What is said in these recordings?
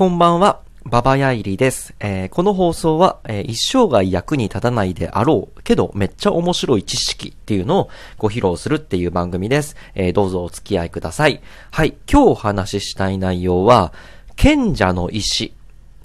こんばんは。ババヤイリです。えー、この放送は、えー、一生涯役に立たないであろう、けどめっちゃ面白い知識っていうのをご披露するっていう番組です。えー、どうぞお付き合いください。はい、今日お話ししたい内容は、賢者の石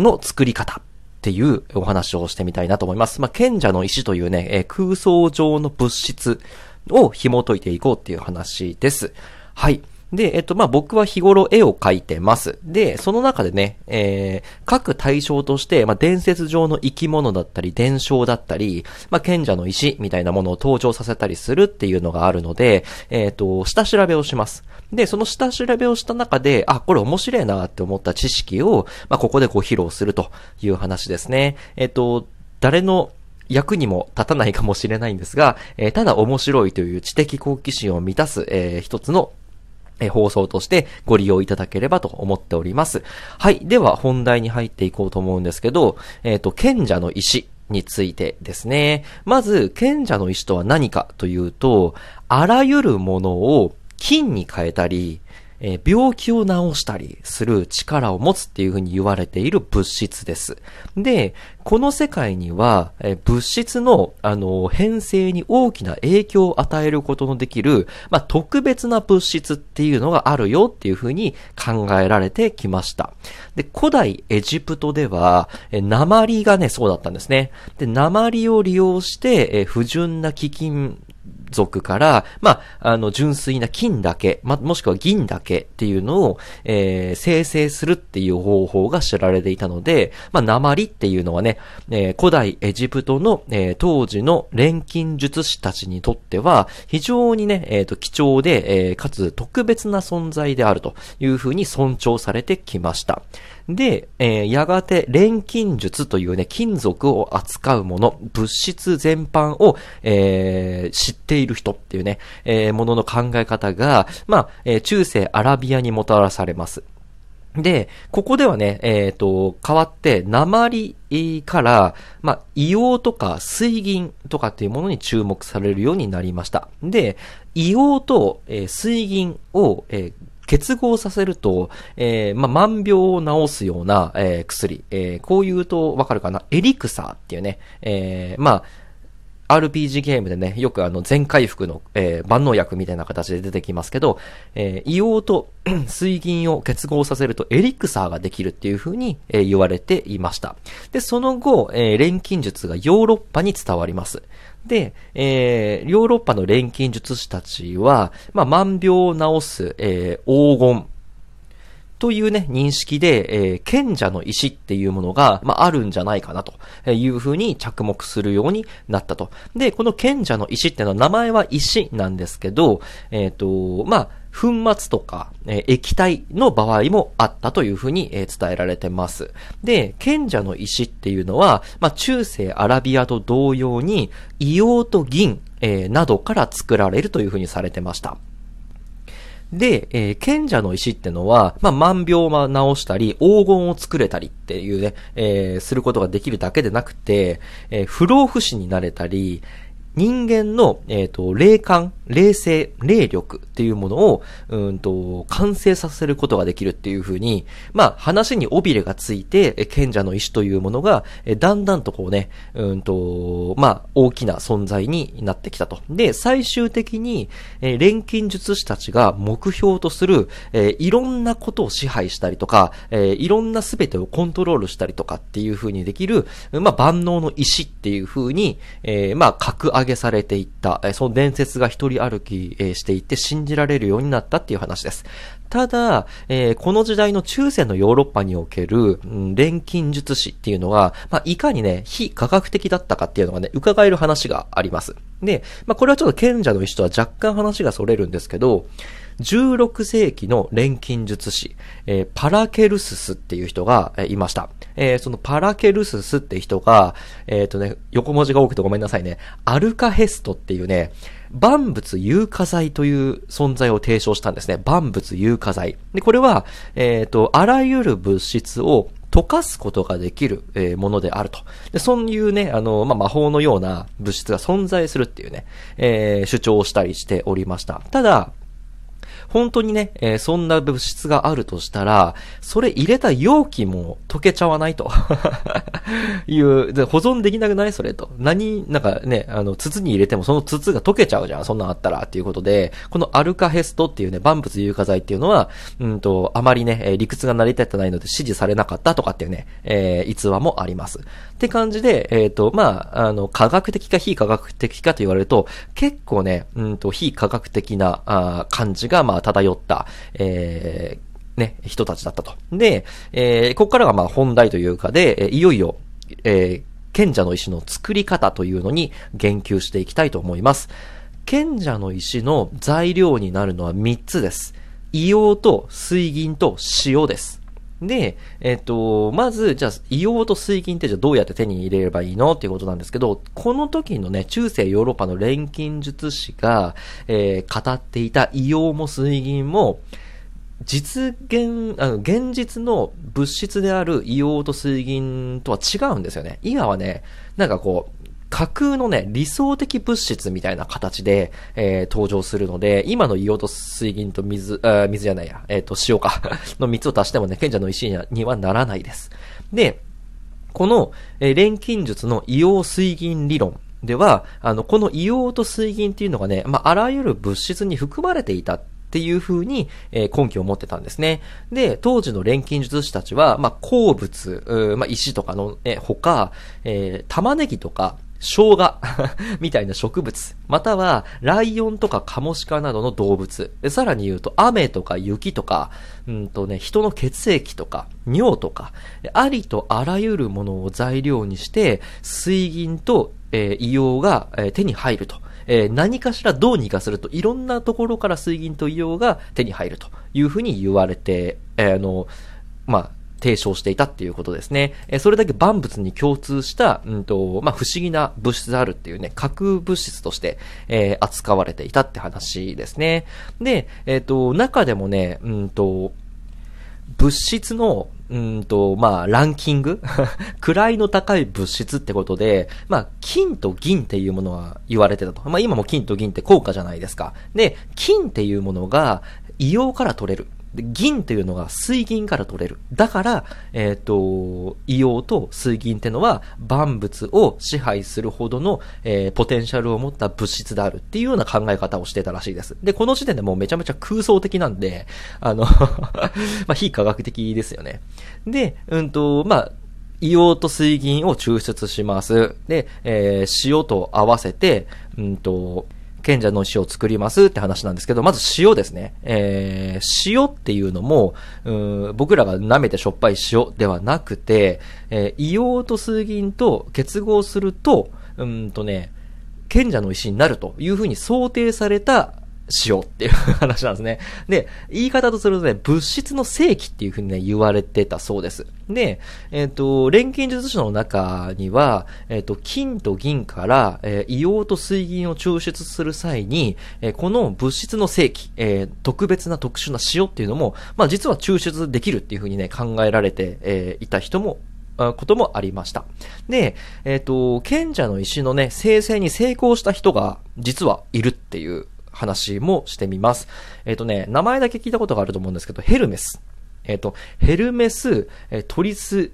の作り方。っていうお話をしてみたいなと思います。まあ、賢者の石というね、え空想上の物質を紐解いていこうっていう話です。はい。で、えっと、まあ、僕は日頃絵を描いてます。で、その中でね、えー、描く対象として、まあ、伝説上の生き物だったり、伝承だったり、まあ、賢者の石みたいなものを登場させたりするっていうのがあるので、えっ、と、下調べをします。で、その下調べをした中で、あ、これ面白いなって思った知識を、まあ、ここでご披露するという話ですね。えっ、と、誰の役にも立たないかもしれないんですが、えー、ただ面白いという知的好奇心を満たす、えー、一つのえ放送としてご利用いただければと思っております。はい。では、本題に入っていこうと思うんですけど、えっ、ー、と、賢者の石についてですね。まず、賢者の石とは何かというと、あらゆるものを金に変えたり、えー、病気を治したりする力を持つっていうふうに言われている物質です。で、この世界には、えー、物質の、あのー、変性に大きな影響を与えることのできる、まあ、特別な物質っていうのがあるよっていうふうに考えられてきました。で、古代エジプトでは、えー、鉛がね、そうだったんですね。で、鉛を利用して、えー、不純な基金族から、まあ、あの、純粋な金だけ、ま、もしくは銀だけっていうのを、えー、生成するっていう方法が知られていたので、まあ、鉛っていうのはね、えー、古代エジプトの、えー、当時の錬金術師たちにとっては、非常にね、えっ、ー、と、貴重で、えー、かつ特別な存在であるというふうに尊重されてきました。で、えー、やがて錬金術というね、金属を扱うもの、物質全般を、えー、知っている人っていうね、えー、ものの考え方が、まあ、えー、中世アラビアにもたらされます。で、ここではね、えっ、ー、と、変わって、鉛から、まあ、硫黄とか水銀とかっていうものに注目されるようになりました。で、硫黄と、えー、水銀を、えー結合させると、えー、まあ、万病を治すような、えー、薬、えー、こう言うとわかるかな？エリクサーっていうね、えー、まあ、RPG ゲームでね、よくあの全回復の、えー、万能薬みたいな形で出てきますけど、えー、硫黄と 水銀を結合させるとエリクサーができるっていう風に、えー、言われていました。で、その後、えー、錬金術がヨーロッパに伝わります。で、えー、ヨーロッパの錬金術師たちは、まあ、万病を治す、えー、黄金というね、認識で、えー、賢者の石っていうものが、まあ、あるんじゃないかなというふうに着目するようになったと。で、この賢者の石っていうのは名前は石なんですけど、えっ、ー、と、まあ、粉末とか、えー、液体の場合もあったというふうに、えー、伝えられてます。で、賢者の石っていうのは、まあ、中世アラビアと同様に、硫黄と銀、えー、などから作られるというふうにされてました。で、えー、賢者の石ってのは、まあ、万病を治したり、黄金を作れたりっていうね、えー、することができるだけでなくて、えー、不老不死になれたり、人間の、えっ、ー、と、霊感、霊性、霊力っていうものを、うんと、完成させることができるっていうふうに、まあ、話に尾びれがついて、賢者の石というものが、だんだんとこうね、うんと、まあ、大きな存在になってきたと。で、最終的に、え、錬金術師たちが目標とする、え、いろんなことを支配したりとか、え、いろんな全てをコントロールしたりとかっていうふうにできる、まあ、万能の石っていうふうに、え、まあ、格上げされていった、えその伝説が一人歩き、していて信じられるようになったっていう話です。ただ、えー、この時代の中世のヨーロッパにおける、うん、錬金術師っていうのは、まあ、いかにね、非科学的だったかっていうのがね、伺える話があります。で、まあ、これはちょっと賢者の石とは若干話が逸れるんですけど、16世紀の錬金術師、えー、パラケルススっていう人が、えー、いました。えー、そのパラケルススって人が、えっ、とね、横文字が多くてごめんなさいね。アルカヘストっていうね、万物有価剤という存在を提唱したんですね。万物有価剤。で、これは、えっ、と、あらゆる物質を溶かすことができる、え、ものであると。で、そういうね、あの、まあ、魔法のような物質が存在するっていうね、えー、主張をしたりしておりました。ただ、本当にね、えー、そんな物質があるとしたら、それ入れた容器も溶けちゃわないと いう、で保存できなくない？それと。何、なんかね、あの、筒に入れてもその筒が溶けちゃうじゃん。そんなんあったらっていうことで、このアルカヘストっていうね、万物有化剤っていうのは、うんと、あまりね、理屈が成り立ってないので支持されなかったとかっていうね、えー、逸話もあります。って感じで、えっ、ー、と、まあ、あの、科学的か非科学的かと言われると、結構ね、うんと、非科学的な、あ感じが、まあ、漂った、えー、ね、人たちだったと。で、えー、ここからがまあ本題というかで、いよいよ、えー、賢者の石の作り方というのに言及していきたいと思います。賢者の石の材料になるのは3つです。硫黄と水銀と塩です。で、えっと、まず、じゃあ、硫黄と水銀ってじゃあどうやって手に入れればいいのっていうことなんですけど、この時のね、中世ヨーロッパの錬金術師が、えー、語っていた硫黄も水銀も、実現、あの、現実の物質である硫黄と水銀とは違うんですよね。今はね、なんかこう、架空のね、理想的物質みたいな形で、えー、登場するので、今の硫黄と水銀と水、あ水じゃないや、えっ、ー、と、塩か の3つを足してもね、賢者の石にはならないです。で、この、えー、錬金術の硫黄水銀理論では、あの、この硫黄と水銀っていうのがね、まあ、あらゆる物質に含まれていたっていう風に、え、根拠を持ってたんですね。で、当時の錬金術師たちは、まあ、鉱物、まあ、石とかの、え、他、えー、玉ねぎとか、生姜 みたいな植物、またはライオンとかカモシカなどの動物、さらに言うと雨とか雪とか、うんとね、人の血液とか尿とか、ありとあらゆるものを材料にして、水銀と、えー、硫黄が、えー、手に入ると。えー、何かしらどうにかすると、いろんなところから水銀と硫黄が手に入るというふうに言われて、えー、あの、まあ、提唱していたっていうことですね。えそれだけ万物に共通した、うんと、まあ、不思議な物質であるっていうね、架空物質として、えー、扱われていたって話ですね。で、えっ、ー、と、中でもね、うんと、物質の、うんと、まあ、ランキング 位の高い物質ってことで、まあ、金と銀っていうものは言われてたと。まあ、今も金と銀って高価じゃないですか。で、金っていうものが、硫黄から取れる。で、銀というのが水銀から取れる。だから、えっ、ー、と、硫黄と水銀ってのは万物を支配するほどの、えー、ポテンシャルを持った物質であるっていうような考え方をしてたらしいです。で、この時点でもうめちゃめちゃ空想的なんで、あの まあ、非科学的ですよね。で、うんと、まあ、硫黄と水銀を抽出します。で、えー、塩と合わせて、うんと、賢者の石を作りますって話なんですけど、まず塩ですね。えー、塩っていうのも、う僕らが舐めてしょっぱい塩ではなくて、えー、硫黄と水銀と結合すると、うんとね、賢者の石になるというふうに想定されたしようっていう話なんですね。で、言い方とするとね、物質の正規っていうふうにね、言われてたそうです。で、えっ、ー、と、錬金術師の中には、えっ、ー、と、金と銀から、えー、硫黄と水銀を抽出する際に、えこの物質の正規、え特別な特殊な塩っていうのも、まあ実は抽出できるっていうふうにね、考えられて、えいた人もこともありました。で、えっ、と、賢者の石のね、生成に成功した人が実はいるっていう話もしてみます。えっ、ー、とね、名前だけ聞いたことがあると思うんですけど、ヘルメス。えっ、ー、と、ヘルメス、えトリス、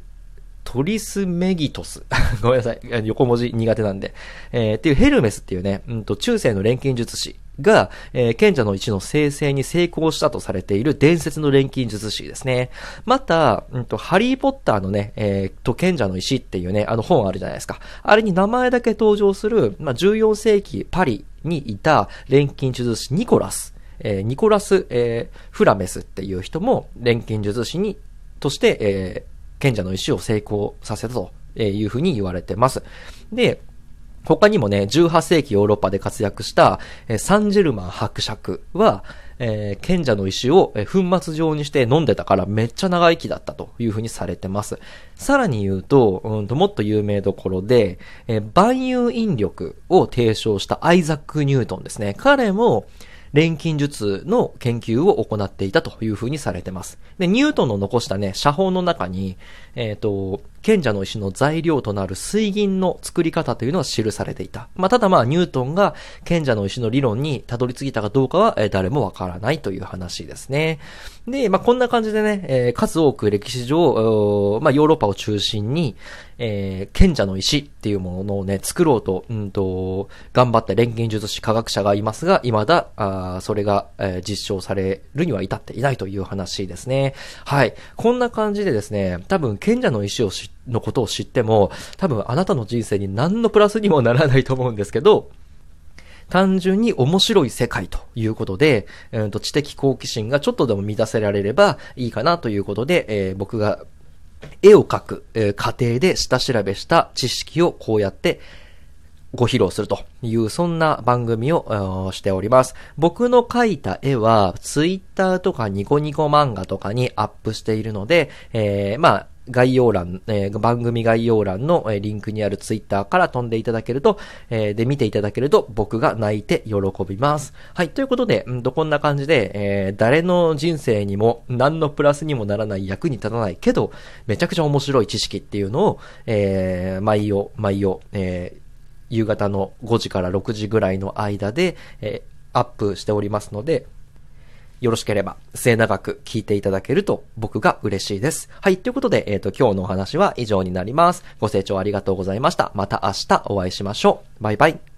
トリスメギトス。ごめんなさい。横文字苦手なんで。えー、っていうヘルメスっていうね、うんと、中世の錬金術師が、えー、賢者の一の生成に成功したとされている伝説の錬金術師ですね。また、うんと、ハリーポッターのね、えー、と、賢者の石っていうね、あの本あるじゃないですか。あれに名前だけ登場する、まあ、14世紀パリにいた錬金術師ニコラス、えー、ニコラス、えー、フラメスっていう人も錬金術師に、として、えー、賢者の石を成功させたというふうに言われてます。で、他にもね、18世紀ヨーロッパで活躍した、え、サンジェルマン伯爵は、えー、賢者の石を、粉末状にして飲んでたからめっちゃ長生きだったというふうにされてます。さらに言うと、うんともっと有名どころで、えー、万有引力を提唱したアイザック・ニュートンですね。彼も、錬金術の研究を行っていたというふうにされてます。で、ニュートンの残したね、写本の中に、えっ、ー、と、賢者の石の材料となる水銀の作り方というのは記されていた。まあ、ただまあ、ニュートンが賢者の石の理論にたどり着いたかどうかは、えー、誰もわからないという話ですね。で、まあ、こんな感じでね、えー、数多く歴史上、まあ、ヨーロッパを中心に、えー、賢者の石っていうものをね、作ろうと、うんと、頑張った錬金術師科学者がいますが、未だ、あそれが、えー、実証されるには至っていないという話ですね。はい。こんな感じでですね、多分賢者の石をし、のことを知っても、多分あなたの人生に何のプラスにもならないと思うんですけど、単純に面白い世界ということで、うん、と知的好奇心がちょっとでも満たせられればいいかなということで、えー、僕が絵を描く、えー、過程で下調べした知識をこうやってご披露するという、そんな番組をしております。僕の描いた絵は、ツイッターとかニコニコ漫画とかにアップしているので、えー、まあ、概要欄、えー、番組概要欄の、えー、リンクにあるツイッターから飛んでいただけると、えー、で、見ていただけると僕が泣いて喜びます。はい、ということで、うんと、こんな感じで、えー、誰の人生にも何のプラスにもならない役に立たないけど、めちゃくちゃ面白い知識っていうのを、えー、毎夜、毎夜、えー、夕方の5時から6時ぐらいの間で、えー、アップしておりますので、よろしければ末長く聞いていただけると僕が嬉しいです。はい。ということで、えっ、ー、と、今日のお話は以上になります。ご清聴ありがとうございました。また明日お会いしましょう。バイバイ。